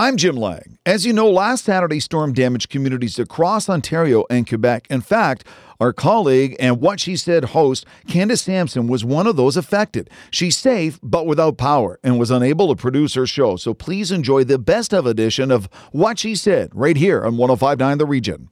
I'm Jim Lang. As you know, last Saturday storm damaged communities across Ontario and Quebec. In fact, our colleague and What She Said host, Candace Sampson, was one of those affected. She's safe, but without power, and was unable to produce her show. So please enjoy the best of edition of What She Said right here on 1059 The Region.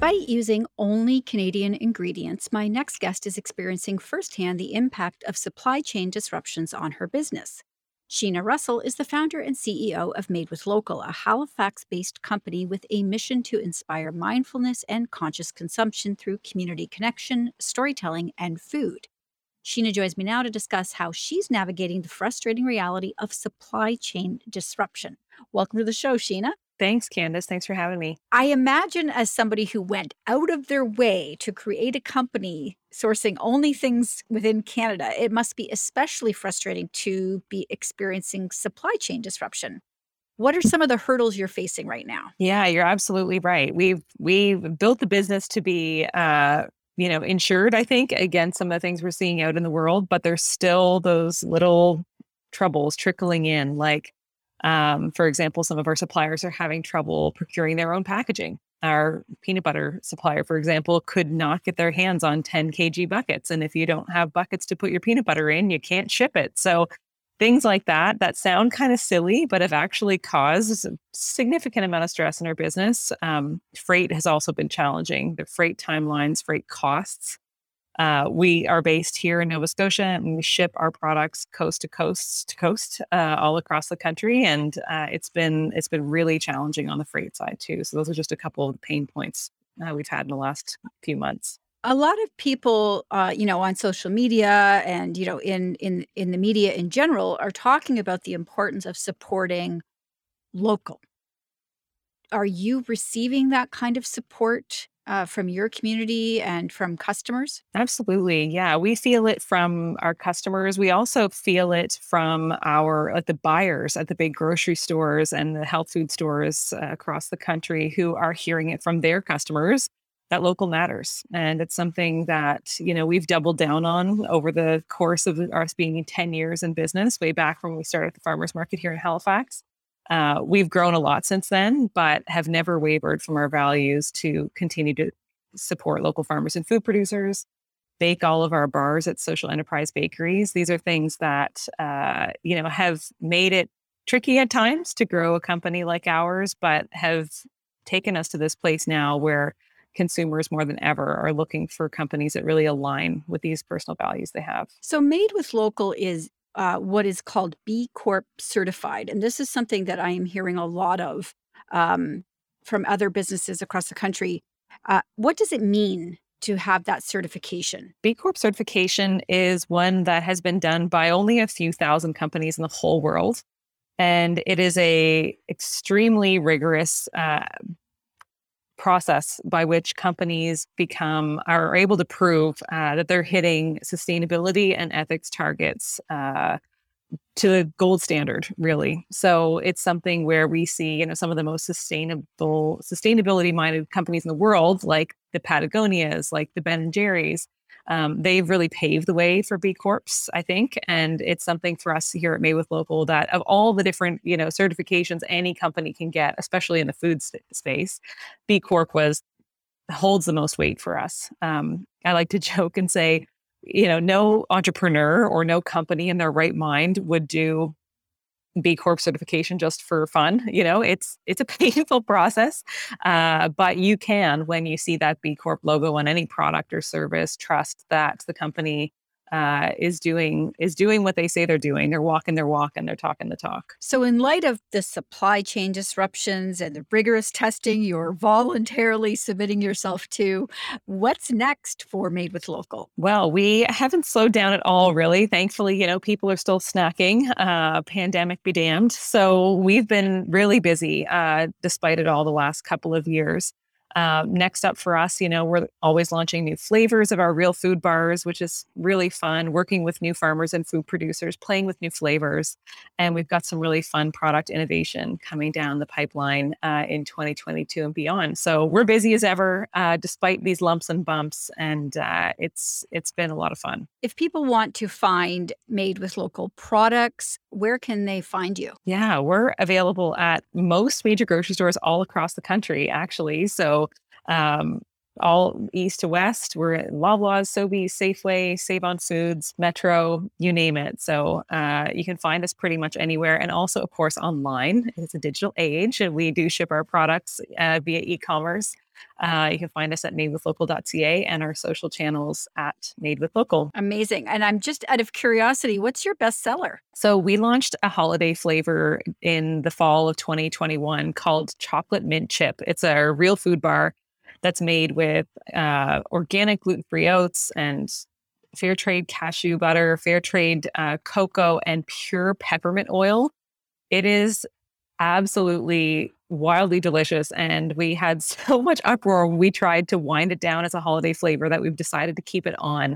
Despite using only Canadian ingredients, my next guest is experiencing firsthand the impact of supply chain disruptions on her business. Sheena Russell is the founder and CEO of Made with Local, a Halifax based company with a mission to inspire mindfulness and conscious consumption through community connection, storytelling, and food. Sheena joins me now to discuss how she's navigating the frustrating reality of supply chain disruption. Welcome to the show, Sheena. Thanks, Candace. Thanks for having me. I imagine as somebody who went out of their way to create a company sourcing only things within Canada, it must be especially frustrating to be experiencing supply chain disruption. What are some of the hurdles you're facing right now? Yeah, you're absolutely right. We've we've built the business to be uh, you know, insured, I think, against some of the things we're seeing out in the world, but there's still those little troubles trickling in. Like, um, for example, some of our suppliers are having trouble procuring their own packaging. Our peanut butter supplier, for example, could not get their hands on 10 kg buckets. And if you don't have buckets to put your peanut butter in, you can't ship it. So things like that that sound kind of silly but have actually caused a significant amount of stress in our business um, freight has also been challenging the freight timelines freight costs uh, we are based here in nova scotia and we ship our products coast to coast to coast uh, all across the country and uh, it's been it's been really challenging on the freight side too so those are just a couple of pain points uh, we've had in the last few months A lot of people, uh, you know, on social media and you know, in in in the media in general, are talking about the importance of supporting local. Are you receiving that kind of support uh, from your community and from customers? Absolutely. Yeah. We feel it from our customers. We also feel it from our, like the buyers at the big grocery stores and the health food stores uh, across the country who are hearing it from their customers that local matters. And it's something that, you know, we've doubled down on over the course of us being 10 years in business, way back when we started the farmers market here in Halifax. Uh, we've grown a lot since then, but have never wavered from our values to continue to support local farmers and food producers, bake all of our bars at social enterprise bakeries. These are things that, uh, you know, have made it tricky at times to grow a company like ours, but have taken us to this place now where consumers more than ever are looking for companies that really align with these personal values they have. So, Made with Local is uh, what is called B Corp certified, and this is something that I am hearing a lot of um, from other businesses across the country. Uh, what does it mean to have that certification? B Corp certification is one that has been done by only a few thousand companies in the whole world. And it is a extremely rigorous uh, process by which companies become are able to prove uh, that they're hitting sustainability and ethics targets uh, to the gold standard really. So it's something where we see you know some of the most sustainable sustainability minded companies in the world like the patagonias like the ben and jerry's um, they've really paved the way for B Corps, I think, and it's something for us here at Made with Local that of all the different you know certifications any company can get, especially in the food space, B Corp was holds the most weight for us. Um, I like to joke and say, you know, no entrepreneur or no company in their right mind would do B Corp certification just for fun. You know, it's it's a painful process, uh, but you can, when you see that B Corp logo on any product or service, trust that the company uh, is doing is doing what they say they're doing. They're walking their walk and they're talking the talk. So, in light of the supply chain disruptions and the rigorous testing you're voluntarily submitting yourself to, what's next for Made with Local? Well, we haven't slowed down at all, really. Thankfully, you know, people are still snacking. Uh, pandemic be damned. So we've been really busy, uh, despite it all, the last couple of years. Uh, next up for us, you know, we're always launching new flavors of our real food bars, which is really fun, working with new farmers and food producers, playing with new flavors. And we've got some really fun product innovation coming down the pipeline uh, in 2022 and beyond. So we're busy as ever, uh, despite these lumps and bumps. And uh, it's it's been a lot of fun. If people want to find made with local products, where can they find you? Yeah, we're available at most major grocery stores all across the country, actually. So um, all east to west. We're at Loblaws, Sobeys, Safeway, Save on Foods, Metro, you name it. So uh, you can find us pretty much anywhere. And also, of course, online. It's a digital age, and we do ship our products uh, via e-commerce. Uh, you can find us at madewithlocal.ca and our social channels at Made with Local. Amazing. And I'm just out of curiosity, what's your best seller? So we launched a holiday flavor in the fall of 2021 called Chocolate Mint Chip. It's a real food bar that's made with uh, organic gluten free oats and fair trade cashew butter, fair trade uh, cocoa, and pure peppermint oil. It is absolutely wildly delicious. And we had so much uproar we tried to wind it down as a holiday flavor that we've decided to keep it on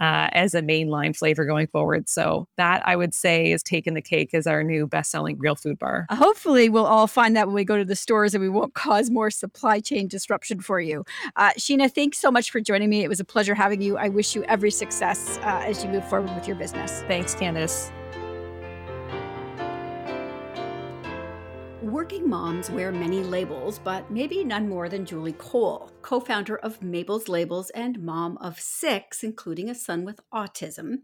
uh, as a mainline flavor going forward. So that I would say is taking the cake as our new best selling real food bar. Hopefully, we'll all find that when we go to the stores and we won't cause more supply chain disruption for you. Uh, Sheena, thanks so much for joining me. It was a pleasure having you. I wish you every success uh, as you move forward with your business. Thanks, Candace. Working moms wear many labels, but maybe none more than Julie Cole, co founder of Mabel's Labels and mom of six, including a son with autism.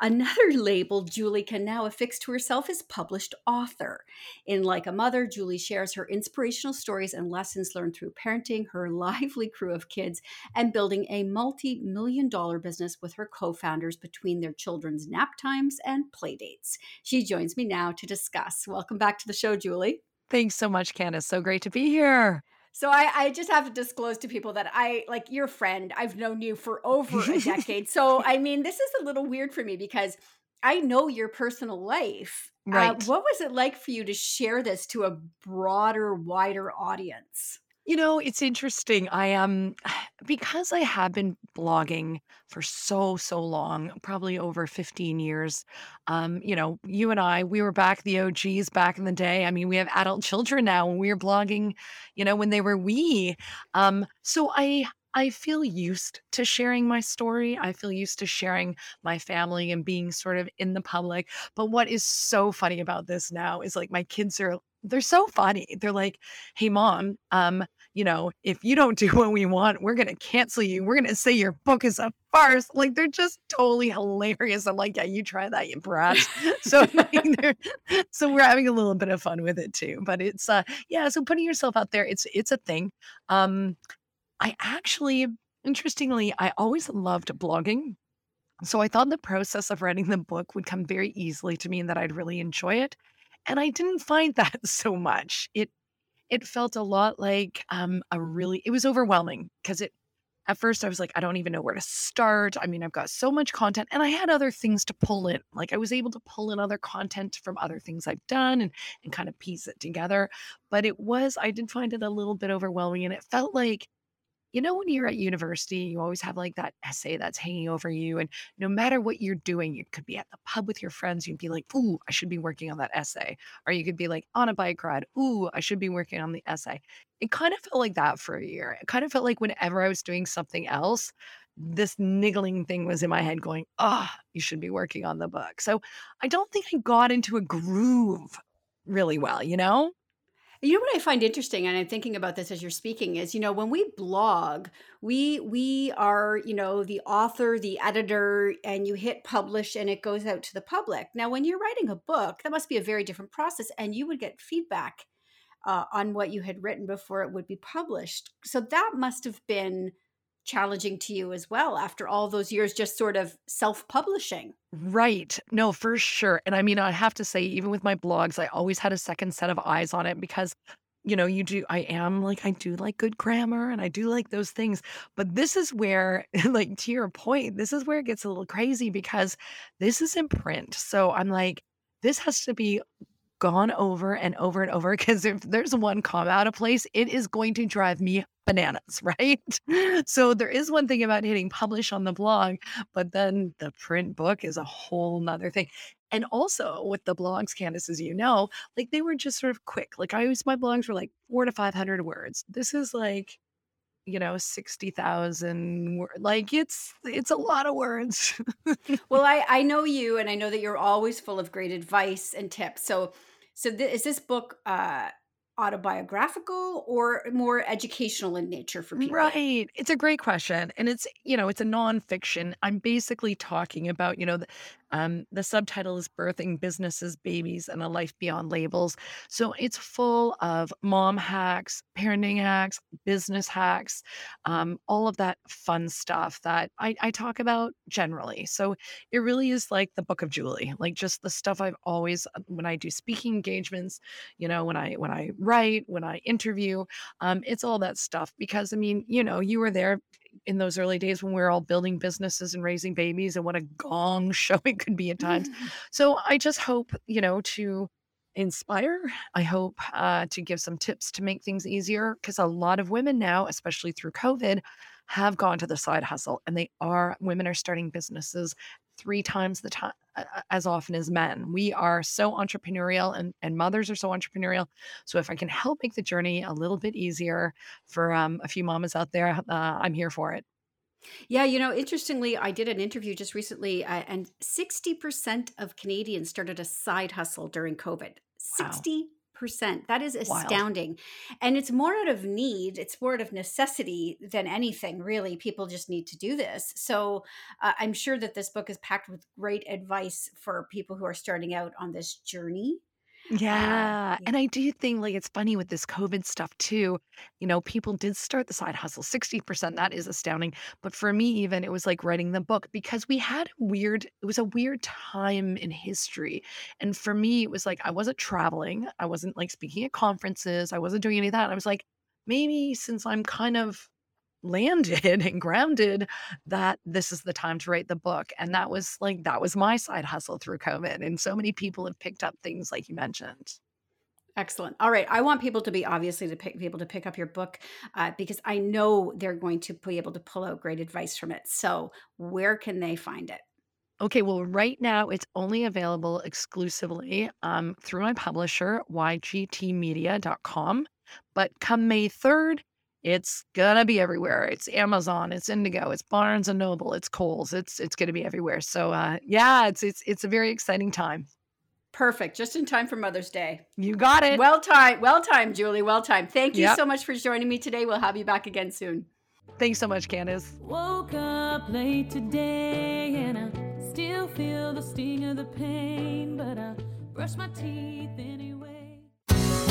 Another label Julie can now affix to herself is published author. In Like a Mother, Julie shares her inspirational stories and lessons learned through parenting her lively crew of kids and building a multi million dollar business with her co founders between their children's nap times and play dates. She joins me now to discuss. Welcome back to the show, Julie. Thanks so much, Candace. So great to be here. So I, I just have to disclose to people that I like your friend. I've known you for over a decade. so I mean, this is a little weird for me because I know your personal life. Uh, Right. what was it like for you to share this to a broader, wider audience? You know, it's interesting. I am because I have been blogging for so so long, probably over 15 years. Um, you know, you and I, we were back the OGs back in the day. I mean, we have adult children now and we were blogging, you know, when they were wee. Um, so I I feel used to sharing my story. I feel used to sharing my family and being sort of in the public. But what is so funny about this now is like my kids are they're so funny. They're like, "Hey mom, um, you know, if you don't do what we want, we're going to cancel you. We're going to say your book is a farce." Like they're just totally hilarious. I'm like, "Yeah, you try that, you brats." So I so we're having a little bit of fun with it too. But it's uh yeah, so putting yourself out there, it's it's a thing. Um I actually, interestingly, I always loved blogging. So I thought the process of writing the book would come very easily to me and that I'd really enjoy it. And I didn't find that so much. It it felt a lot like um a really it was overwhelming because it at first I was like, I don't even know where to start. I mean, I've got so much content and I had other things to pull in. Like I was able to pull in other content from other things I've done and and kind of piece it together. But it was, I did find it a little bit overwhelming and it felt like you know, when you're at university, you always have like that essay that's hanging over you. And no matter what you're doing, you could be at the pub with your friends. You'd be like, Ooh, I should be working on that essay. Or you could be like on a bike ride. Ooh, I should be working on the essay. It kind of felt like that for a year. It kind of felt like whenever I was doing something else, this niggling thing was in my head going, Ah, you should be working on the book. So I don't think I got into a groove really well, you know? You know what I find interesting, and I'm thinking about this as you're speaking, is you know when we blog, we we are you know the author, the editor, and you hit publish, and it goes out to the public. Now, when you're writing a book, that must be a very different process, and you would get feedback uh, on what you had written before it would be published. So that must have been challenging to you as well after all those years just sort of self-publishing. Right. No, for sure. And I mean, I have to say, even with my blogs, I always had a second set of eyes on it because, you know, you do, I am like, I do like good grammar and I do like those things. But this is where, like, to your point, this is where it gets a little crazy because this is in print. So I'm like, this has to be gone over and over and over because if there's one comma out of place, it is going to drive me bananas, right? So there is one thing about hitting publish on the blog, but then the print book is a whole nother thing. And also with the blogs, Candace, as you know, like they were just sort of quick. Like I always, my blogs were like four to 500 words. This is like, you know, 60,000 word. Like it's, it's a lot of words. well, I, I know you and I know that you're always full of great advice and tips. So, so th- is this book uh, autobiographical or more educational in nature for people? Right. It's a great question. And it's, you know, it's a nonfiction. I'm basically talking about, you know, the, um, the subtitle is Birthing Businesses, Babies, and a Life Beyond Labels. So it's full of mom hacks, parenting hacks, business hacks, um, all of that fun stuff that I, I talk about generally. So it really is like the book of Julie, like just the stuff I've always, uh, when I do speaking engagements, you know, when I, when I write, when I interview, um, it's all that stuff because I mean, you know, you were there in those early days when we were all building businesses and raising babies and what a gong show it could be at times. so I just hope, you know, to inspire. I hope uh, to give some tips to make things easier because a lot of women now, especially through COVID, have gone to the side hustle and they are, women are starting businesses three times the time as often as men. We are so entrepreneurial and, and mothers are so entrepreneurial. So if I can help make the journey a little bit easier for um, a few mamas out there, uh, I'm here for it. Yeah, you know, interestingly, I did an interview just recently, uh, and 60% of Canadians started a side hustle during COVID. Wow. 60 percent that is Wild. astounding. And it's more out of need it's more out of necessity than anything really people just need to do this. So uh, i'm sure that this book is packed with great advice for people who are starting out on this journey Yeah. And I do think like it's funny with this COVID stuff too. You know, people did start the side hustle 60%. That is astounding. But for me, even it was like writing the book because we had weird, it was a weird time in history. And for me, it was like I wasn't traveling, I wasn't like speaking at conferences, I wasn't doing any of that. I was like, maybe since I'm kind of landed and grounded that this is the time to write the book and that was like that was my side hustle through covid and so many people have picked up things like you mentioned Excellent. All right. I want people to be obviously to pick, be able to pick up your book uh, because I know they're going to be able to pull out great advice from it. So, where can they find it? okay well right now it's only available exclusively um, through my publisher ygtmedia.com but come may 3rd it's gonna be everywhere it's amazon it's indigo it's barnes and noble it's coles it's it's gonna be everywhere so uh, yeah it's it's it's a very exciting time Perfect. Just in time for Mother's Day. you got it Well timed. Well timed, Julie. Well timed. Thank you Yep. so much for joining me today. We'll have you back again soon. thanks so much candace Woke up late today and I still feel the sting of the pain, but I brush my teeth anyway.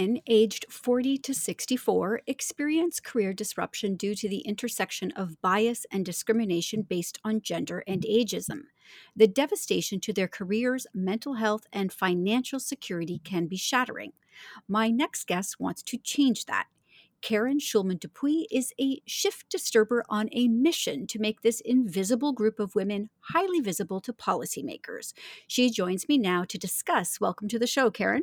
Women aged 40 to 64 experience career disruption due to the intersection of bias and discrimination based on gender and ageism. The devastation to their careers, mental health, and financial security can be shattering. My next guest wants to change that. Karen Schulman Dupuis is a shift disturber on a mission to make this invisible group of women highly visible to policymakers. She joins me now to discuss. Welcome to the show, Karen.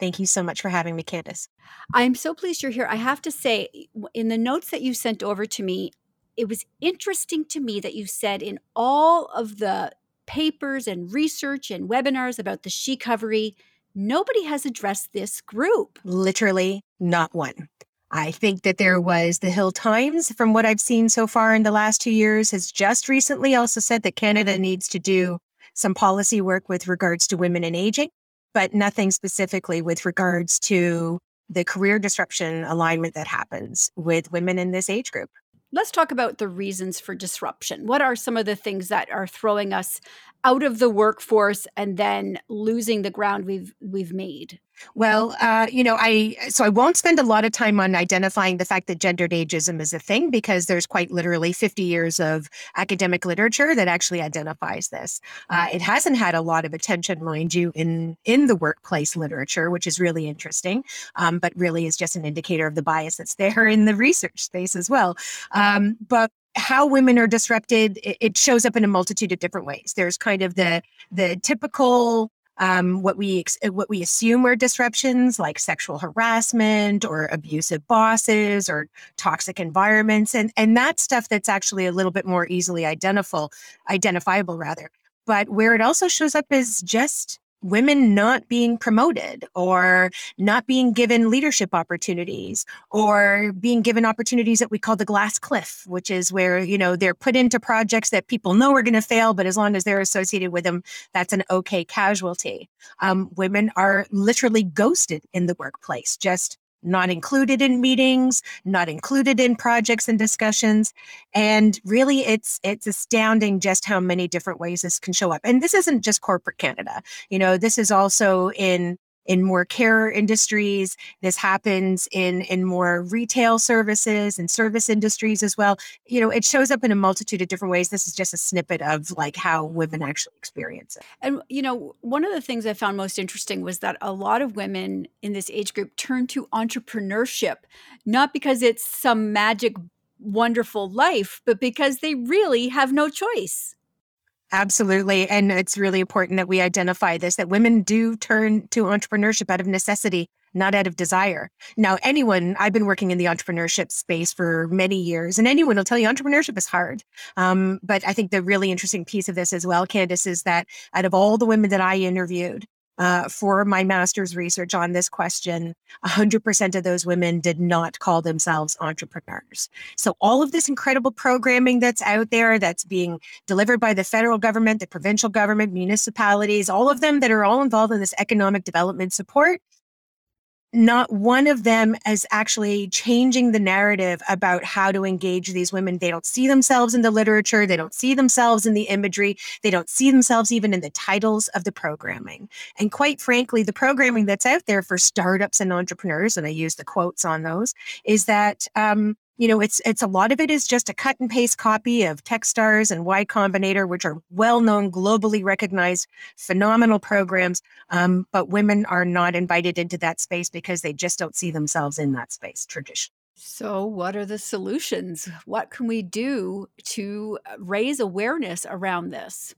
Thank you so much for having me, Candace. I'm so pleased you're here. I have to say, in the notes that you sent over to me, it was interesting to me that you said in all of the papers and research and webinars about the Shecovery, nobody has addressed this group. Literally not one. I think that there was the Hill Times, from what I've seen so far in the last two years, has just recently also said that Canada needs to do some policy work with regards to women and aging, but nothing specifically with regards to the career disruption alignment that happens with women in this age group. Let's talk about the reasons for disruption. What are some of the things that are throwing us out of the workforce and then losing the ground we've we've made? Well, uh, you know, I so I won't spend a lot of time on identifying the fact that gendered ageism is a thing because there's quite literally 50 years of academic literature that actually identifies this. Uh, it hasn't had a lot of attention, mind you, in in the workplace literature, which is really interesting, um, but really is just an indicator of the bias that's there in the research space as well. Um, but how women are disrupted it shows up in a multitude of different ways. There's kind of the the typical um, what we uh, what we assume are disruptions like sexual harassment or abusive bosses or toxic environments and and that stuff that's actually a little bit more easily identifiable identifiable rather. But where it also shows up is just women not being promoted or not being given leadership opportunities or being given opportunities that we call the glass cliff which is where you know they're put into projects that people know are going to fail but as long as they're associated with them that's an okay casualty. Um, women are literally ghosted in the workplace just not included in meetings, not included in projects and discussions. And really it's it's astounding just how many different ways this can show up. And this isn't just corporate Canada. You know, this is also in in more care industries. This happens in in more retail services and service industries as well. You know, it shows up in a multitude of different ways. This is just a snippet of like how women actually experience it. And you know, one of the things I found most interesting was that a lot of women in this age group turn to entrepreneurship not because it's some magic wonderful life, but because they really have no choice. Absolutely. And it's really important that we identify this that women do turn to entrepreneurship out of necessity, not out of desire. Now, anyone, I've been working in the entrepreneurship space for many years, and anyone will tell you entrepreneurship is hard. Um, but I think the really interesting piece of this as well, Candace, is that out of all the women that I interviewed, uh, for my master's research on this question, 100% of those women did not call themselves entrepreneurs. So, all of this incredible programming that's out there that's being delivered by the federal government, the provincial government, municipalities, all of them that are all involved in this economic development support, not one of them is actually changing the narrative about how to engage these women. They don't see themselves in the literature. They don't see themselves in the imagery. They don't see themselves even in the titles of the programming. And quite frankly, the programming that's out there for startups and entrepreneurs, and I use the quotes on those, is that um, you know, it's it's a lot of it is just a cut and paste copy of Techstars and Y Combinator, which are well-known, globally recognized, phenomenal programs. Um, but women are not invited into that space because they just don't see themselves in that space traditionally. So, what are the solutions? What can we do to uh, raise awareness around this?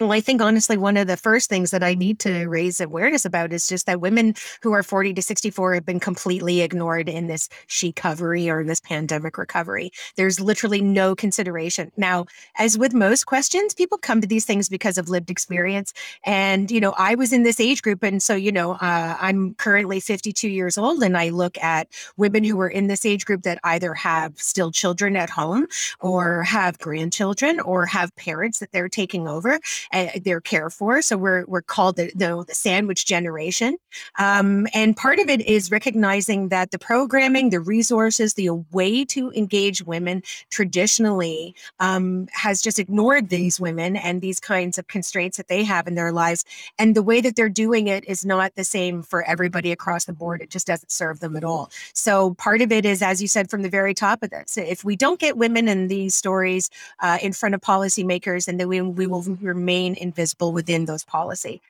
Well, I think honestly, one of the first things that I need to raise awareness about is just that women who are 40 to 64 have been completely ignored in this she-covery or in this pandemic recovery. There's literally no consideration. Now, as with most questions, people come to these things because of lived experience. And, you know, I was in this age group. And so, you know, uh, I'm currently 52 years old and I look at women who are in this age group that either have still children at home or have grandchildren or have parents that they're taking over uh, their care for. So we're we're called the the, the sandwich generation, um, and part of it is recognizing that the programming, the resources, the way to engage women traditionally um, has just ignored these women and these kinds of constraints that they have in their lives, and the way that they're doing it is not the same for everybody across the board. It just doesn't serve them at all. So part of it is, as you said from the very top of this, if we don't get women in these stories uh, in front of policymakers, and then we, we will remain remain invisible within those policy.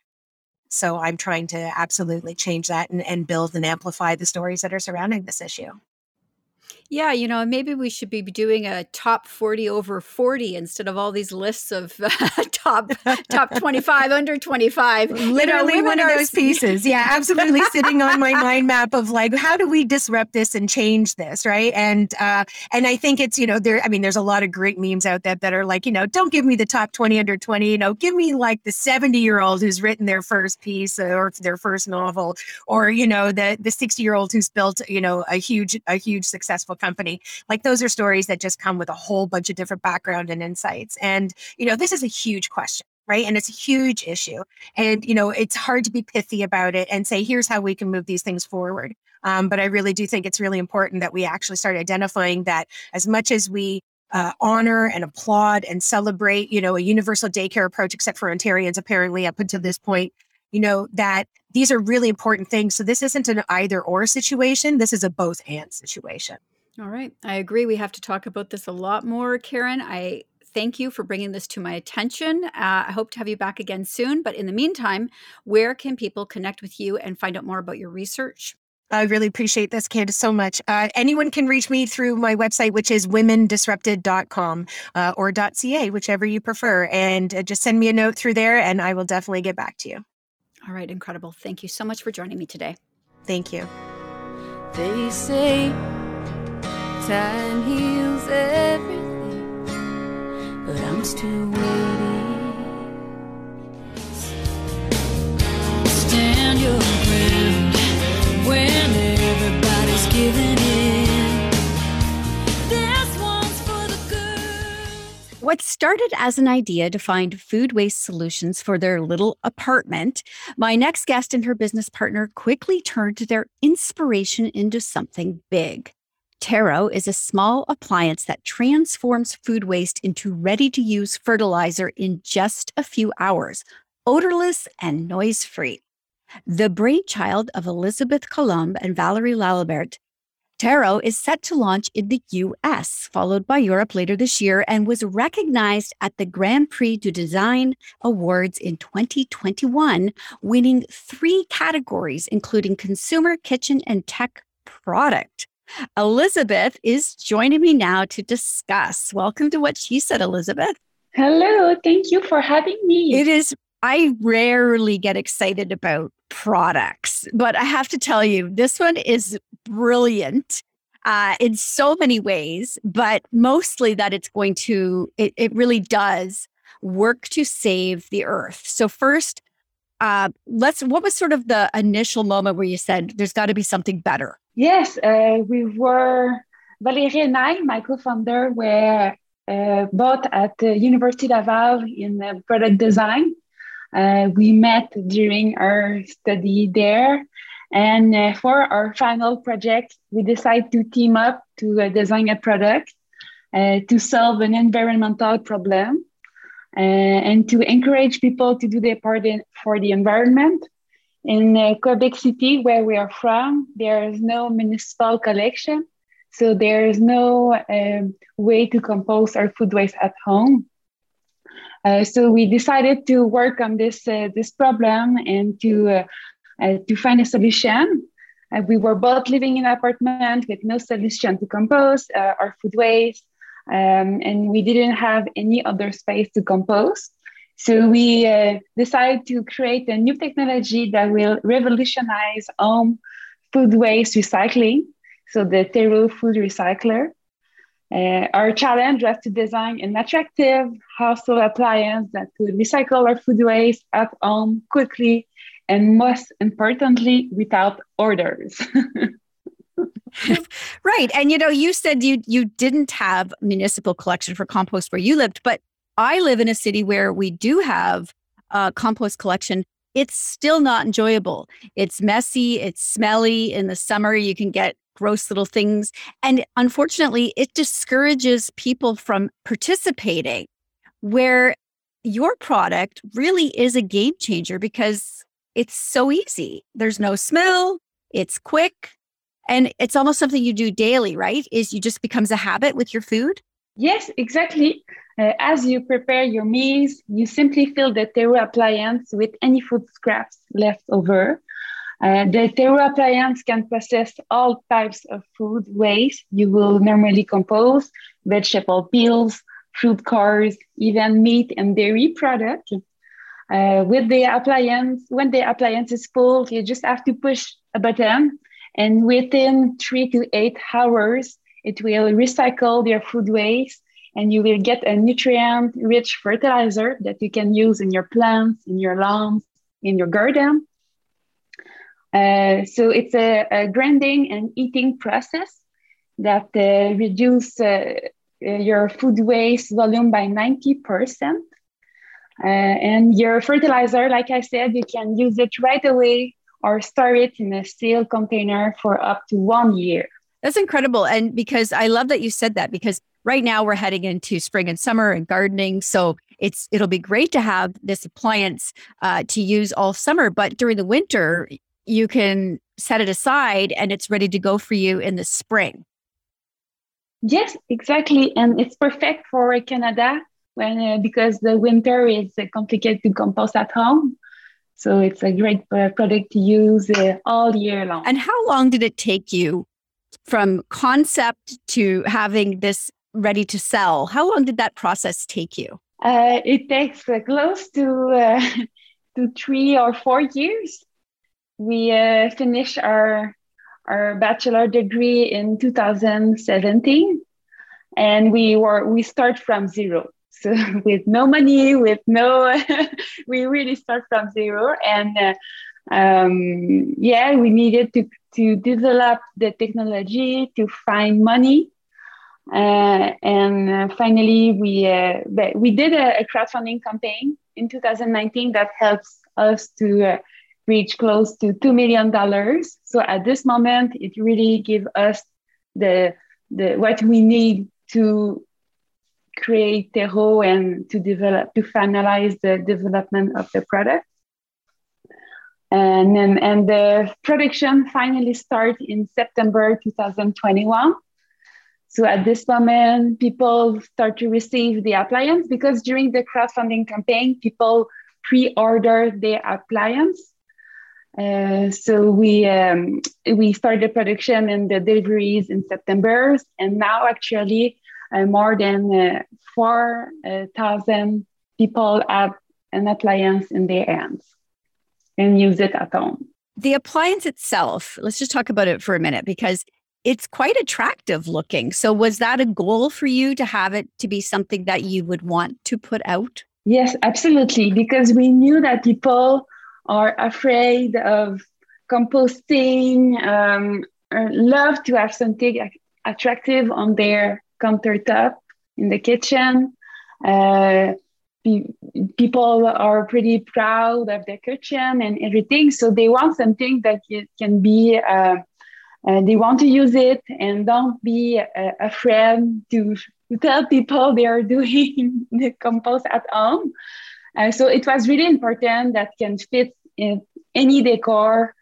So I'm trying to absolutely change that and, and build and amplify the stories that are surrounding this issue. Yeah, you know, maybe we should be doing a top 40 over 40 instead of all these lists of uh, top top 25 under 25. Literally you know, one of those pieces. Yeah, absolutely sitting on my mind map of like how do we disrupt this and change this, right? And uh and I think it's, you know, there I mean there's a lot of great memes out there that are like, you know, don't give me the top 20 under 20, you know, give me like the 70-year-old who's written their first piece or their first novel or, you know, the the 60-year-old who's built, you know, a huge a huge successful company. Like those are stories that just come with a whole bunch of different background and insights. And, you know, this is a huge question right and it's a huge issue and you know it's hard to be pithy about it and say here's how we can move these things forward um, but i really do think it's really important that we actually start identifying that as much as we uh, honor and applaud and celebrate you know a universal daycare approach except for ontarians apparently up until this point you know, that these are really important things. So this isn't an either or situation. This is a both and situation. All right. I agree. We have to talk about this a lot more, Karen. I thank you for bringing this to my attention. Uh, I hope to have you back again soon. But in the meantime, where can people connect with you and find out more about your research? I really appreciate this, Candace, so much. Uh, anyone can reach me through my website, which is womendisrupted.com uh, or .ca, whichever you prefer. And uh, just send me a note through there, and I will definitely get back to you. All right, incredible. Thank you so much for joining me today. Thank you. They say time heals everything, but I'm still waiting. Stand your ground when everybody's giving in. This one's for the girls. What started as an idea to find food waste solutions for their little apartment, my next guest and her business partner quickly turned their inspiration into something big. Tero is a small appliance that transforms food waste into ready to use fertilizer in just a few hours, odorless and noise free. The brainchild of Elizabeth Coulombe and Valérie Laliberté, Tero is set to launch in the US, followed by Europe later this year, and was recognized at the Grand Prix du Design Awards in 2021, winning three categories, including Consumer, Kitchen, and Tech Product. Elizabeth is joining me now to discuss. Welcome to What She Said, Elizabeth. Hello, thank you for having me. It is, I rarely get excited about products, but I have to tell you, this one is brilliant uh, in so many ways, but mostly that it's going to, it, it really does work to save the earth. So, first, uh, let's, what was sort of the initial moment where you said there's got to be something better? Yes, uh, we were, Valérie and I, my co-founder, were uh, both at the University Laval in product design. Uh, we met during our study there. And uh, for our final project, we decided to team up to uh, design a product uh, to solve an environmental problem uh, and to encourage people to do their part in, for the environment. In uh, Quebec City, where we are from, there is no municipal collection. So there is no um, way to compose our food waste at home. Uh, so we decided to work on this uh, this problem and to uh, uh to find a solution. Uh, we were both living in an apartment with no solution to compose our food waste, um, and we didn't have any other space to compose. So we decided to create a new technology that will revolutionize home food waste recycling. So the Tero food recycler. Uh, our challenge was to design an attractive household appliance that could recycle our food waste at home quickly and most importantly without orders. right. And you know, you said you you didn't have municipal collection for compost where you lived, but I live in a city where we do have a compost collection. It's still not enjoyable. It's messy, it's smelly. In the summer, you can get gross little things. And unfortunately, it discourages people from participating, where your product really is a game changer because it's so easy. There's no smell, it's quick, and it's almost something you do daily, right? Is you just becomes a habit with your food. Yes, exactly. Uh, as you prepare your meals, you simply fill the Tero appliance with any food scraps left over. Uh, the Tero appliance can process all types of food waste you will normally compose, vegetable peels, fruit cores, even meat and dairy products. Uh, with the appliance, when the appliance is full, you just have to push a button, and within three to eight hours, it will recycle your food waste, and you will get a nutrient-rich fertilizer that you can use in your plants, in your lawns, in your garden. Uh, so it's a, a, grinding and eating process that uh, reduce uh, uh your food waste volume by 90%. Uh, and your fertilizer, like I said, you can use it right away or store it in a sealed container for up to one year. That's incredible. And because I love that you said that because right now we're heading into spring and summer and gardening. So it's it'll be great to have this appliance uh, to use all summer, but during the winter, you can set it aside and it's ready to go for you in the spring. Yes, exactly, and it's perfect for Canada when uh, because the winter is uh, complicated to compost at home. So it's a great uh, product to use uh, all year long. And how long did it take you from concept to having this ready to sell? How long did that process take you? Uh, it takes uh, close to uh, to three or four years. We uh, finished our our bachelor degree in 2017, and we were we start from zero. So with no money, with no, we really start from zero, and uh, um, yeah, we needed to to develop the technology to find money and uh, finally, we uh, we did a, a, crowdfunding campaign in 2019 that helps us to uh, reach close to two million dollars. So at this moment, it really gives us the the what we need to create Tero and to develop to finalize the development of the product. And then, and the production finally start in September 2021 so at this moment, people start to receive the appliance because during the crowdfunding campaign, people pre-order the appliance. Uh, so we um, we started production and the deliveries in September, and now actually uh, more than uh, four uh, people have an appliance in their hands and use it at home. The appliance itself, let's just talk about it for a minute because it's quite attractive looking. So, was that a goal for you to have it to be something that you would want to put out? Yes, absolutely. Because we knew that people are afraid of composting, um, love to have something attractive on their countertop in the kitchen. Uh, people are pretty proud of their kitchen and everything. So they want something that can be uh, uh, they want to use it and don't be uh, afraid to, to tell people they are doing the compost at home. Uh, so it was really important that can fit in any decor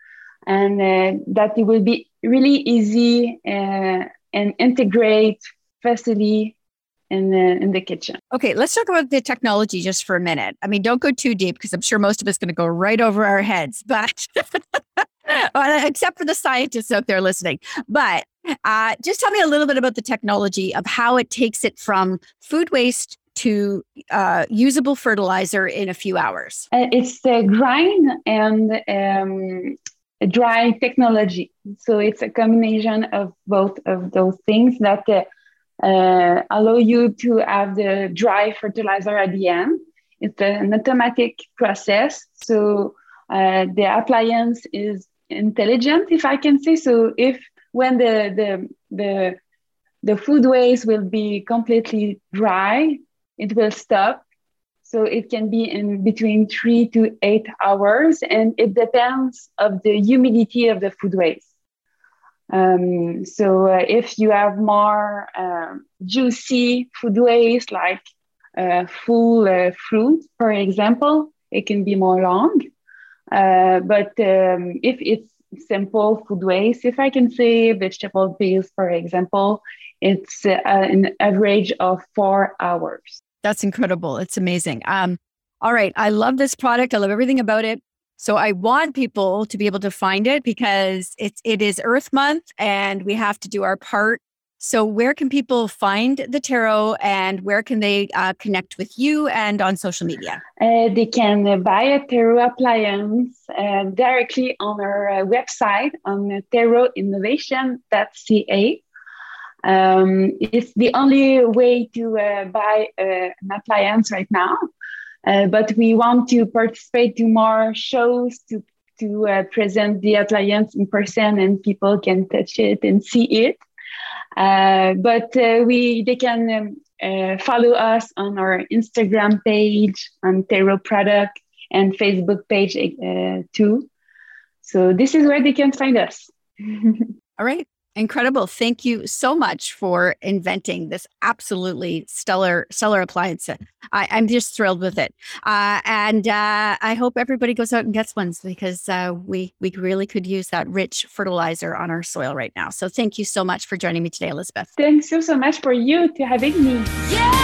and uh, that it will be really easy uh, and integrate facility in the, in the kitchen. Okay, let's talk about the technology just for a minute. I mean, don't go too deep because I'm sure most of it's going to go right over our heads, but except for the scientists out there listening. But uh, just tell me a little bit about the technology of how it takes it from food waste to uh, usable fertilizer in a few hours. Uh, it's the grind and um, dry technology. So it's a combination of both of those things that uh, uh, allow you to have the dry fertilizer at the end. It's an automatic process. So uh, the appliance is intelligent, if I can say so. If when the the the the food waste will be completely dry, it will stop. So it can be in between three to eight hours, and it depends of the humidity of the food waste. Um, so uh, if you have more uh, juicy food waste, like uh, full uh, fruit, for example, it can be more long. Uh, but um, if it's simple food waste, if I can say vegetable peels, for example, it's uh, an average of four hours. That's incredible. It's amazing. Um, all right. I love this product. I love everything about it. So I want people to be able to find it because it's it is Earth Month and we have to do our part so, where can people find the Tero and where can they uh, connect with you and on social media? Uh, they can uh, buy a Tero appliance uh, directly on our uh, website on terreauinnovation.ca. Um, it's the only way to uh, buy an appliance right now. but we want to participate to more shows to to present the appliance in person and people can touch it and see it. Uh, but uh, we they can um, uh, follow us on our Instagram page, on Tero Product, and Facebook page too. So this is where they can find us. All right. Incredible. Thank you so much for inventing this absolutely stellar, stellar appliance. I, am just thrilled with it. Uh, and uh, I hope everybody goes out and gets ones because uh, we, we really could use that rich fertilizer on our soil right now. So thank you so much for joining me today, Elizabeth. Thanks you so much for you to having me. Yeah,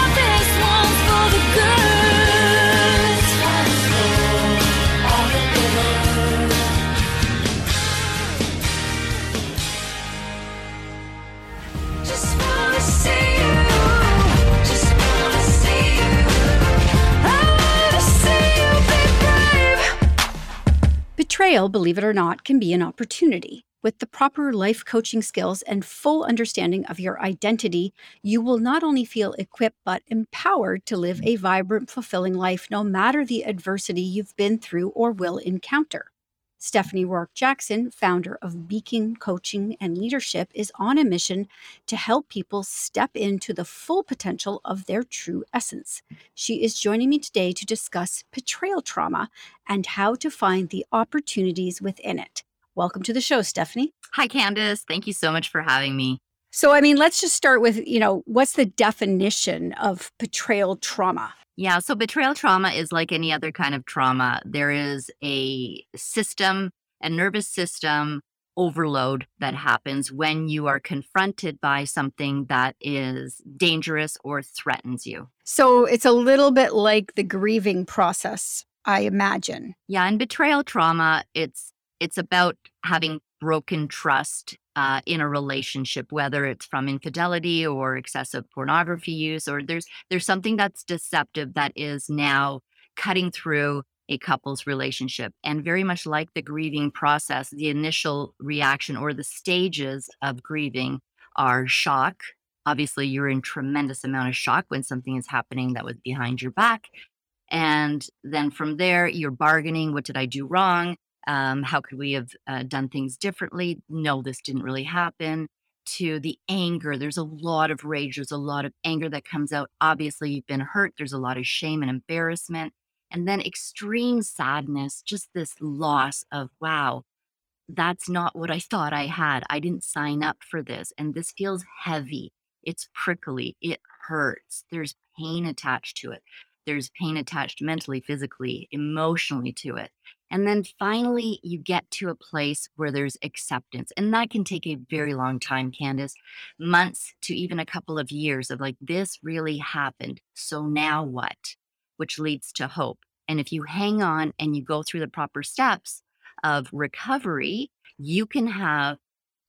Betrayal, believe it or not, can be an opportunity. With the proper life coaching skills and full understanding of your identity, you will not only feel equipped but empowered to live hmm. a vibrant, fulfilling life no matter the adversity you've been through or will encounter. Stephanie Rourke Jackson, founder of Beacon Coaching and Leadership, is on a mission to help people step into the full potential of their true essence. She is joining me today to discuss betrayal trauma and how to find the opportunities within it. Welcome to the show, Stephanie. Hi, Candace. Thank you so much for having me. So, I mean, let's just start with, you know, what's the definition of betrayal trauma? Yeah, so betrayal trauma is like any other kind of trauma. There is a system, a nervous system overload that happens when you are confronted by something that is dangerous or threatens you. So, it's a little bit like the grieving process, I imagine. Yeah, and betrayal trauma, it's it's about having broken trust uh, in a relationship, whether it's from infidelity or excessive pornography use, or there's there's something that's deceptive that is now cutting through a couple's relationship. And very much like the grieving process, the initial reaction or the stages of grieving are shock. Obviously, you're in tremendous amount of shock when something is happening that was behind your back. And then from there, you're bargaining. What did I do wrong? Um, how could we have uh, done things differently? No this didn't really happen. To the anger there's a lot of rage there's a lot of anger that comes out. Obviously you've been hurt there's a lot of shame and embarrassment. And then extreme sadness just this loss of wow that's not what i thought i had. I didn't sign up for this and this feels heavy. It's prickly. It hurts. There's pain attached to it. There's pain attached mentally physically emotionally to it and then finally, you get to a place where there's acceptance. And that can take a very long time, Candace, months to even a couple of years of like, this really happened. So now what? Which leads to hope. And if you hang on and you go through the proper steps of recovery, you can have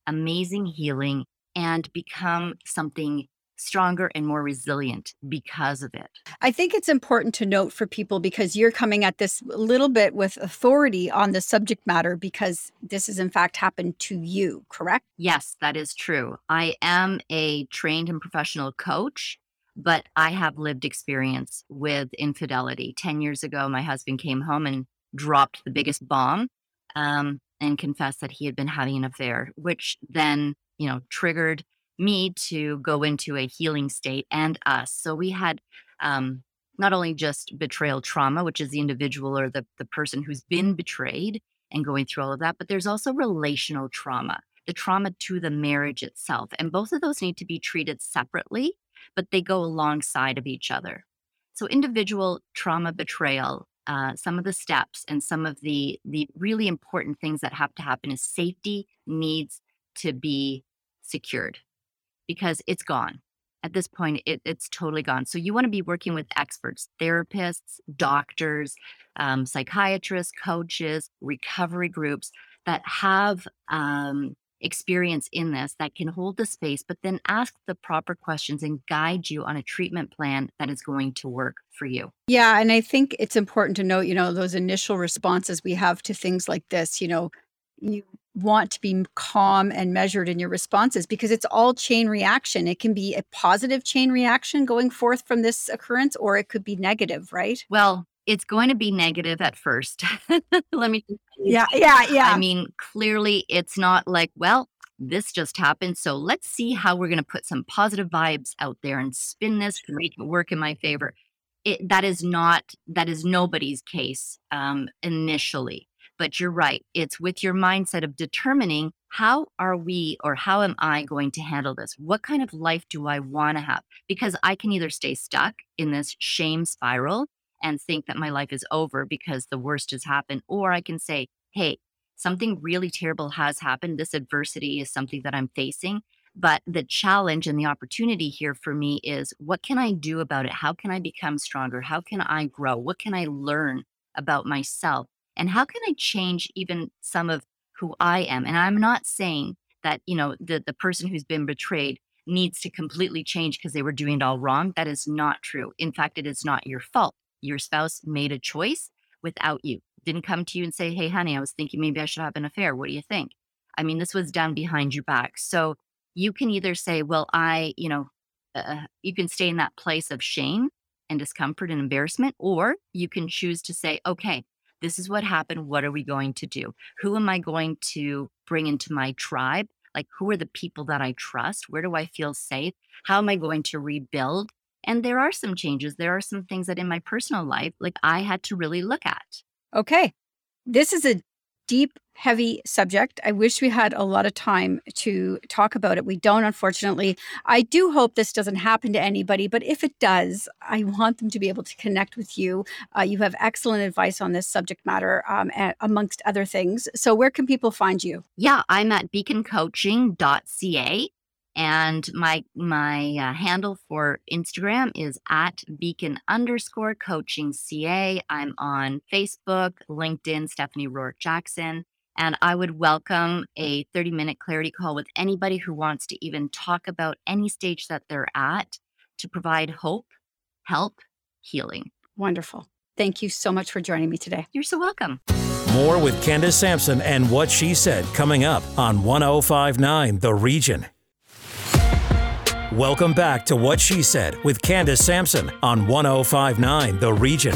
amazing healing and become something stronger and more resilient because of it. I think it's important to note for people because you're coming at this a little bit with authority on the subject matter because this has in fact happened to you, correct? Yes, that is true. I am a trained and professional coach. But I have lived experience with infidelity. 10 years ago, my husband came home and dropped the biggest bomb um, and confessed that he had been having an affair, which then, you know, triggered me to go into a healing state and us. So we had um, not only just betrayal trauma, which is the individual or the, the person who's been betrayed and going through all of that, but there's also relational trauma, the trauma to the marriage itself. And both of those need to be treated separately, but they go alongside of each other. So individual trauma betrayal, uh, some of the steps and some of the the really important things that have to happen is safety needs to be secured because it's gone. At this point, it, it's totally gone. So you want to be working with experts, therapists, doctors, um, psychiatrists, coaches, recovery groups that have um, experience in this that can hold the space, but then ask the proper questions and guide you on a treatment plan that is going to work for you. Yeah. And I think it's important to note, you know, those initial responses we have to things like this, you know, you want to be calm and measured in your responses because it's all chain reaction. It can be a positive chain reaction going forth from this occurrence, or it could be negative, right? Well, it's going to be negative at first. Let me. Yeah, yeah, yeah. I mean, clearly, it's not like, well, this just happened. So let's see how we're going to put some positive vibes out there and spin this to make it work in my favor. It, that is not, that is nobody's case um, initially. But you're right. It's with your mindset of determining how are we or how am I going to handle this? What kind of life do I want to have? Because I can either stay stuck in this shame spiral and think that my life is over because the worst has happened, or I can say, hey, something really terrible has happened. This adversity is something that I'm facing. But the challenge and the opportunity here for me is what can I do about it? How can I become stronger? How can I grow? What can I learn about myself? And how can I change even some of who I am? And I'm not saying that, you know, the, the person who's been betrayed needs to completely change because they were doing it all wrong. That is not true. In fact, it is not your fault. Your spouse made a choice without you, didn't come to you and say, Hey, honey, I was thinking maybe I should have an affair. What do you think? I mean, this was done behind your back. So you can either say, Well, I, you know, uh, you can stay in that place of shame and discomfort and embarrassment, or you can choose to say, Okay, this is what happened. What are we going to do? Who am I going to bring into my tribe? Like, who are the people that I trust? Where do I feel safe? How am I going to rebuild? And there are some changes. There are some things that in my personal life, like I had to really look at. Okay. This is a deep, heavy subject. I wish we had a lot of time to talk about it. We don't, unfortunately. I do hope this doesn't happen to anybody, but if it does, I want them to be able to connect with you. Uh, you have excellent advice on this subject matter, um, amongst other things. So, where can people find you? Yeah, I'm at beaconcoaching.ca. And my my uh, handle for Instagram is at beacon underscore coaching CA. I'm on Facebook, LinkedIn, Stephanie Rourke Jackson. And I would welcome a 30 minute clarity call with anybody who wants to even talk about any stage that they're at to provide hope, help, healing. Wonderful. Thank you so much for joining me today. You're so welcome. More with Candace Sampson and what she said coming up on 1059 The Region. Welcome back to What She Said with Candace Sampson on 1059 The Region.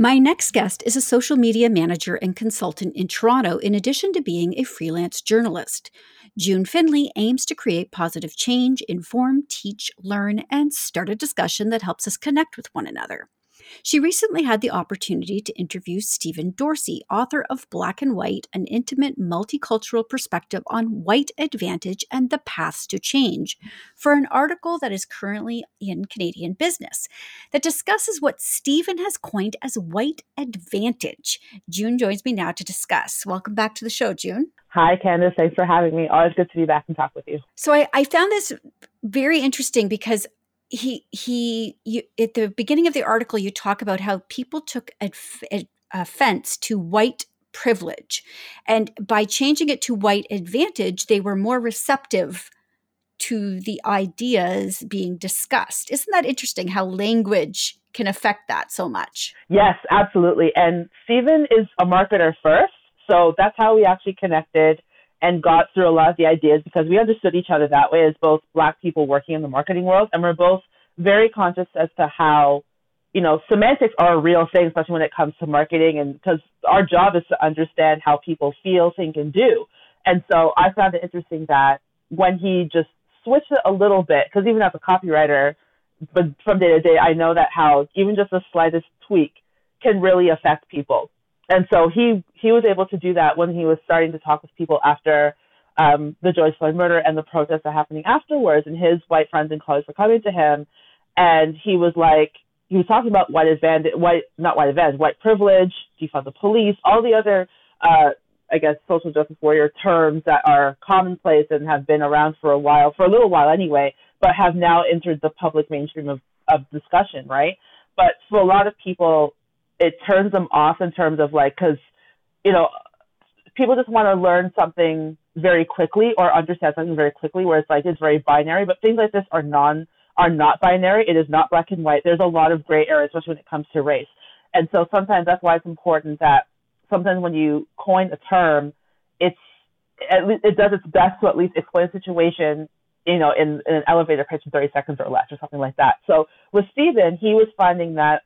My next guest is a social media manager and consultant in Toronto, in addition to being a freelance journalist. June Finley aims to create positive change, inform, teach, learn, and start a discussion that helps us connect with one another. She recently had the opportunity to interview Stephen Dorsey, author of Black and White, an intimate multicultural perspective on white advantage and the paths to change, for an article that is currently in Canadian business that discusses what Stephen has coined as white advantage. June joins me now to discuss. Welcome back to the show, June. Hi, Candace. Thanks for having me. Always good to be back and talk with you. So I, I found this very interesting because he he you, at the beginning of the article you talk about how people took adf- ad- offense to white privilege and by changing it to white advantage they were more receptive to the ideas being discussed isn't that interesting how language can affect that so much Yes, absolutely. And Stephen is a marketer first. So that's how we actually connected and got through a lot of the ideas because we understood each other that way as both Black people working in the marketing world. And we're both very conscious as to how, you know, semantics are a real thing, especially when it comes to marketing. And because our job is to understand how people feel, think, and do. And so I found it interesting that when he just switched it a little bit, because even as a copywriter, but from day to day, I know that how even just the slightest tweak can really affect people. And so he he was able to do that when he was starting to talk with people after um, the George Floyd murder and the protests are happening afterwards. And his white friends and colleagues were coming to him, and he was like, he was talking about white advantage, white not white advantage, white privilege, defund the police, all the other, uh, I guess, social justice warrior terms that are commonplace and have been around for a while, for a little while anyway, but have now entered the public mainstream of, of discussion, right? But for a lot of people, it turns them off in terms of like, because, you know, people just want to learn something very quickly or understand something very quickly, where it's like it's very binary. But things like this are non are not binary. It is not black and white. There's a lot of gray area, especially when it comes to race. And so sometimes that's why it's important that sometimes when you coin a term, it's at least it does its best to at least explain a situation, you know, in, in an elevator pitch in 30 seconds or less or something like that. So with Stephen, he was finding that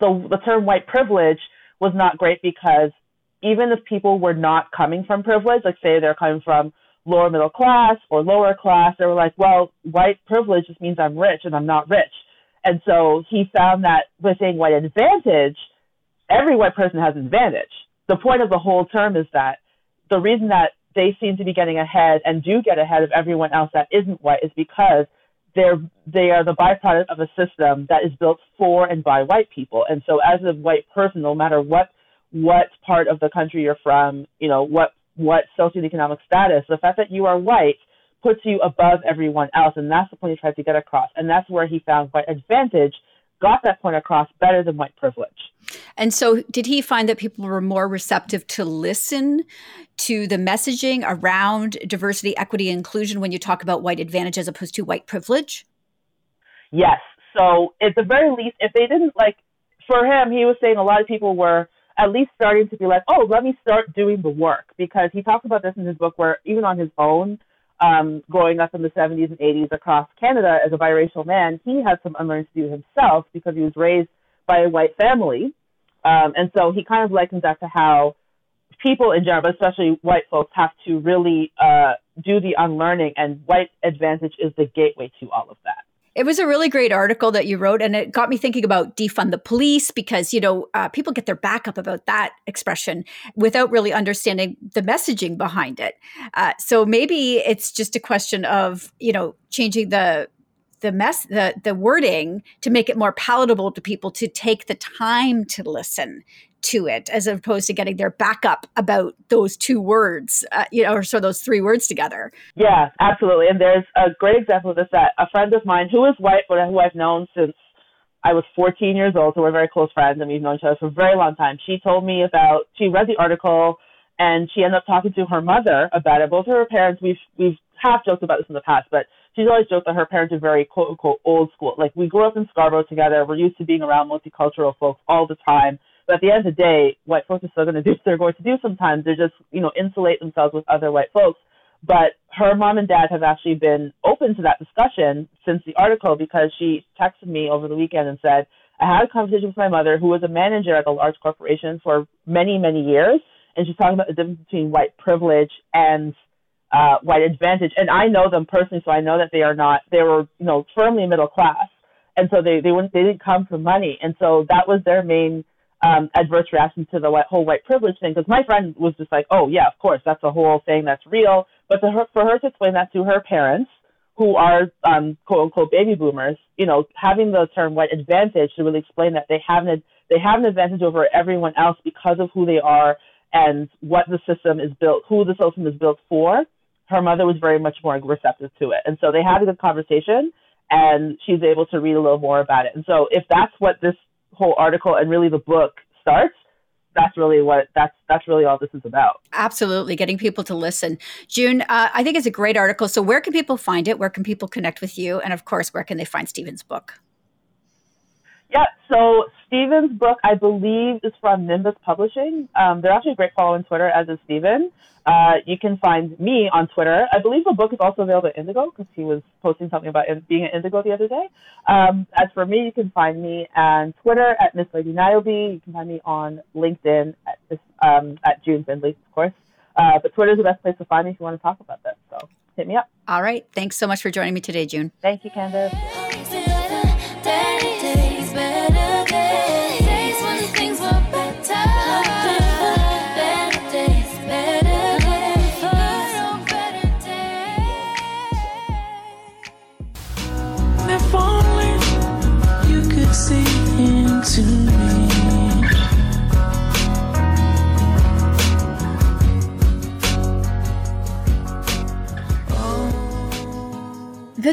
the the term white privilege was not great because even if people were not coming from privilege, like say they're coming from lower middle class or lower class, they were like, well, white privilege just means I'm rich and I'm not rich. And so he found that with saying white advantage, every white person has an advantage. The point of the whole term is that the reason that they seem to be getting ahead and do get ahead of everyone else that isn't white is because they're they are the byproduct of a system that is built for and by white people. And so as a white person, no matter what what part of the country you're from, you know, what what socioeconomic status, the fact that you are white puts you above everyone else and that's the point he tried to get across. And that's where he found white advantage got that point across better than white privilege. And so, did he find that people were more receptive to listen to the messaging around diversity, equity, inclusion when you talk about white advantage as opposed to white privilege? Yes. So, at the very least, if they didn't like, for him, he was saying a lot of people were at least starting to be like, oh, let me start doing the work. Because he talks about this in his book where even on his own, um, growing up in the 70s and 80s across Canada as a biracial man, he had some unlearning to do himself because he was raised by a white family. Um, and so he kind of likens that to how people in general, but especially white folks, have to really uh, do the unlearning, and white advantage is the gateway to all of that. It was a really great article that you wrote, and it got me thinking about defund the police because you know uh, people get their back up about that expression without really understanding the messaging behind it. Uh, so maybe it's just a question of you know changing the the mess the the wording to make it more palatable to people to take the time to listen to it as opposed to getting their backup about those two words, uh, you know, or so those three words together. Yeah, absolutely. And there's a great example of this that a friend of mine who is white, but who I've known since I was 14 years old, so we're very close friends and we've known each other for a very long time. She told me about, she read the article and she ended up talking to her mother about it. Both of her parents, we've, we've half joked about this in the past, but she's always joked that her parents are very quote unquote old school. Like we grew up in Scarborough together. We're used to being around multicultural folks all the time. But at the end of the day, white folks are still going to do what they're going to do sometimes. They're just, you know, insulate themselves with other white folks. But her mom and dad have actually been open to that discussion since the article because she texted me over the weekend and said, I had a conversation with my mother who was a manager at a large corporation for many, many years. And she's talking about the difference between white privilege and uh, white advantage. And I know them personally, so I know that they are not, they were, you know, firmly middle class. And so they, they wouldn't, they didn't come for money. And so that was their main um, adverse reaction to the white, whole white privilege thing because my friend was just like, oh yeah, of course, that's a whole thing that's real. But her, for her to explain that to her parents, who are um, quote unquote baby boomers, you know, having the term white advantage to really explain that they have an they have an advantage over everyone else because of who they are and what the system is built, who the system is built for. Her mother was very much more receptive to it, and so they had a good conversation, and she's able to read a little more about it. And so, if that's what this whole article and really the book starts, that's really what that's that's really all this is about. Absolutely, getting people to listen. June, uh, I think it's a great article. So, where can people find it? Where can people connect with you? And of course, where can they find Stephen's book? Yeah, so Stephen's book, I believe, is from Nimbus Publishing. Um, they're actually a great follow on Twitter, as is Stephen. Uh, you can find me on Twitter. I believe the book is also available at Indigo because he was posting something about being at Indigo the other day. Um, as for me, you can find me on Twitter at Miss Lady Niobe. You can find me on LinkedIn at, this, um, at June Findlay, of course. Uh, but Twitter is the best place to find me if you want to talk about this. So hit me up. All right. Thanks so much for joining me today, June. Thank you, Candace.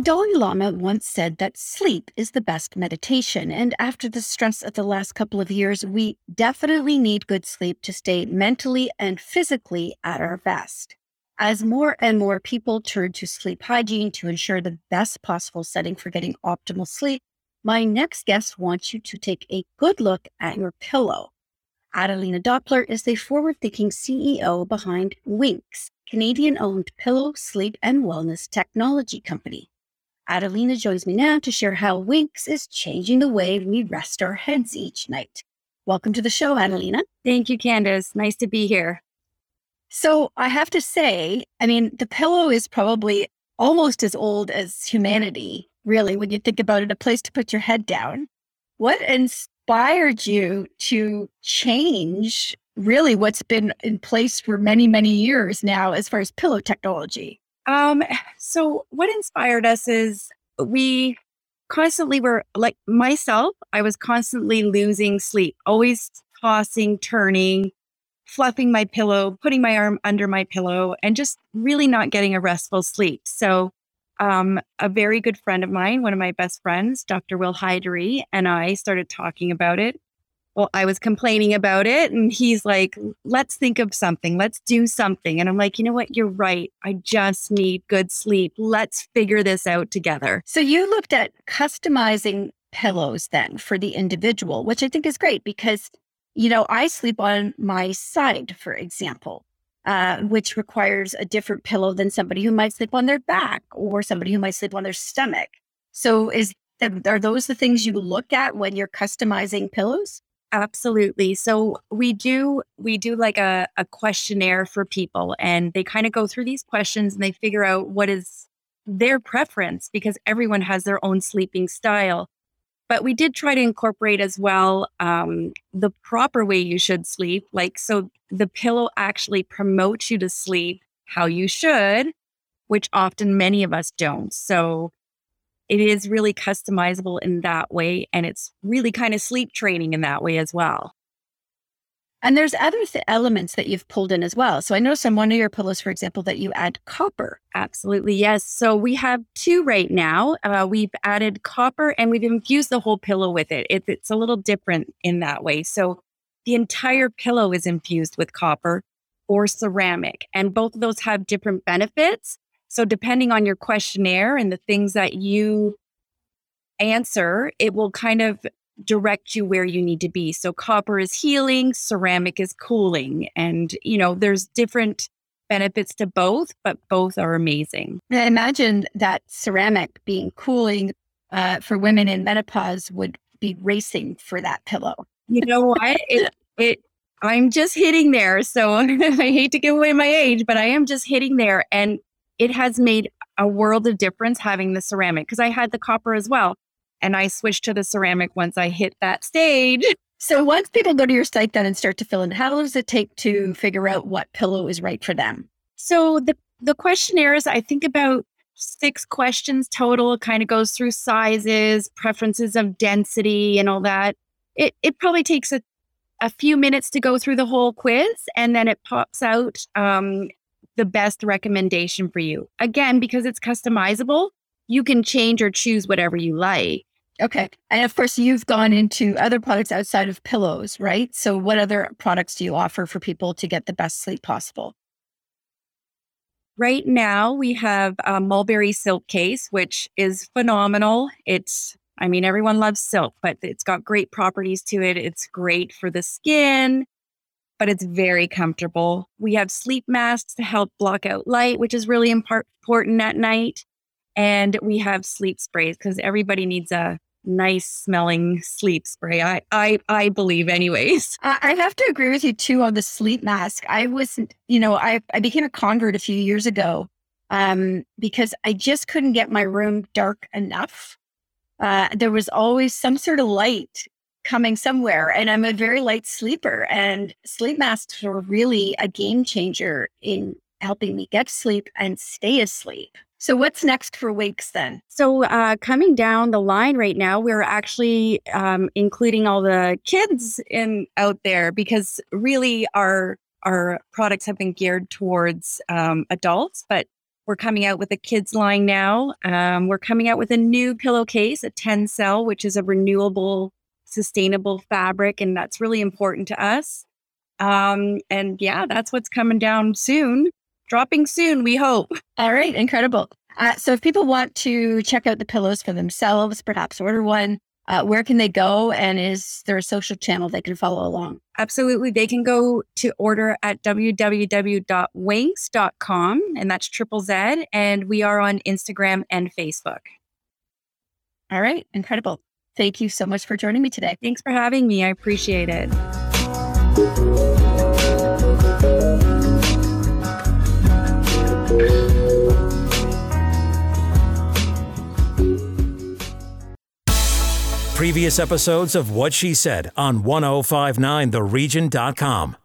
Dalai Lama once said that sleep is the best meditation. And after the stress of the last couple of years, we definitely need good sleep to stay mentally and physically at our best. As more and more people turn to sleep hygiene to ensure the best possible setting for getting optimal sleep, my next guest wants you to take a good look at your pillow. Adelina Doppler is the forward thinking CEO behind Winks, Canadian owned pillow, sleep, and wellness technology company. Adelina joins me now to share how Winks is changing the way we rest our heads each night. Welcome to the show, Adelina. Thank you, Candace. Nice to be here. So I have to say, I mean, the pillow is probably almost as old as humanity, really, when you think about it, a place to put your head down. What inspired you to change really what's been in place for many, many years now as far as pillow technology? Um, so what inspired us is we constantly were like myself, I was constantly losing sleep, always tossing, turning, fluffing my pillow, putting my arm under my pillow, and just really not getting a restful sleep. So, um, a very good friend of mine, one of my best friends, Dr. Will Hydery, and I started talking about it. Well, I was complaining about it, and he's like, let's think of something, let's do something. And I'm like, you know what? You're right. I just need good sleep. Let's figure this out together. So, you looked at customizing pillows then for the individual, which I think is great because you know, I sleep on my side, for example, uh, which requires a different pillow than somebody who might sleep on their back or somebody who might sleep on their stomach. So, is are those the things you look at when you're customizing pillows? Absolutely. So we do we do like a, a questionnaire for people and they kind of go through these questions and they figure out what is their preference because everyone has their own sleeping style. But we did try to incorporate as well um, the proper way you should sleep. Like, so the pillow actually promotes you to sleep how you should, which often many of us don't. So it is really customizable in that way. And it's really kind of sleep training in that way as well. And there's other th- elements that you've pulled in as well. So I noticed on one of your pillows, for example, that you add copper. Absolutely. Yes. So we have two right now. Uh, we've added copper and we've infused the whole pillow with it. it. It's a little different in that way. So the entire pillow is infused with copper or ceramic, and both of those have different benefits. So depending on your questionnaire and the things that you answer, it will kind of direct you where you need to be. So copper is healing, ceramic is cooling. And, you know, there's different benefits to both, but both are amazing. I imagine that ceramic being cooling uh, for women in menopause would be racing for that pillow. You know what? it, it, I'm just hitting there. So I hate to give away my age, but I am just hitting there. And it has made a world of difference having the ceramic because I had the copper as well. And I switched to the ceramic once I hit that stage. So once people go to your site then and start to fill in, how long does it take to figure out what pillow is right for them? So the the questionnaires, I think about six questions total. It kind of goes through sizes, preferences of density, and all that. It it probably takes a a few minutes to go through the whole quiz, and then it pops out um, the best recommendation for you. Again, because it's customizable, you can change or choose whatever you like. Okay. And of course, you've gone into other products outside of pillows, right? So, what other products do you offer for people to get the best sleep possible? Right now, we have a mulberry silk case, which is phenomenal. It's, I mean, everyone loves silk, but it's got great properties to it. It's great for the skin, but it's very comfortable. We have sleep masks to help block out light, which is really important at night. And we have sleep sprays because everybody needs a nice smelling sleep spray. I I I believe anyways. I have to agree with you too on the sleep mask. I was, you know, I I became a convert a few years ago um because I just couldn't get my room dark enough. Uh there was always some sort of light coming somewhere and I'm a very light sleeper and sleep masks were really a game changer in helping me get sleep and stay asleep. So what's next for Wakes then? So uh, coming down the line right now, we're actually um, including all the kids in out there because really our our products have been geared towards um, adults, but we're coming out with a kids line now. Um, we're coming out with a new pillowcase, a Tencel, which is a renewable, sustainable fabric, and that's really important to us. Um, and yeah, that's what's coming down soon dropping soon, we hope. All right, incredible. Uh, so if people want to check out the pillows for themselves, perhaps order one, uh, where can they go? And is there a social channel they can follow along? Absolutely. They can go to order at www.winx.com, and that's triple Z. And we are on Instagram and Facebook. All right, incredible. Thank you so much for joining me today. Thanks for having me. I appreciate it. Previous episodes of What She Said on 1059theregion.com.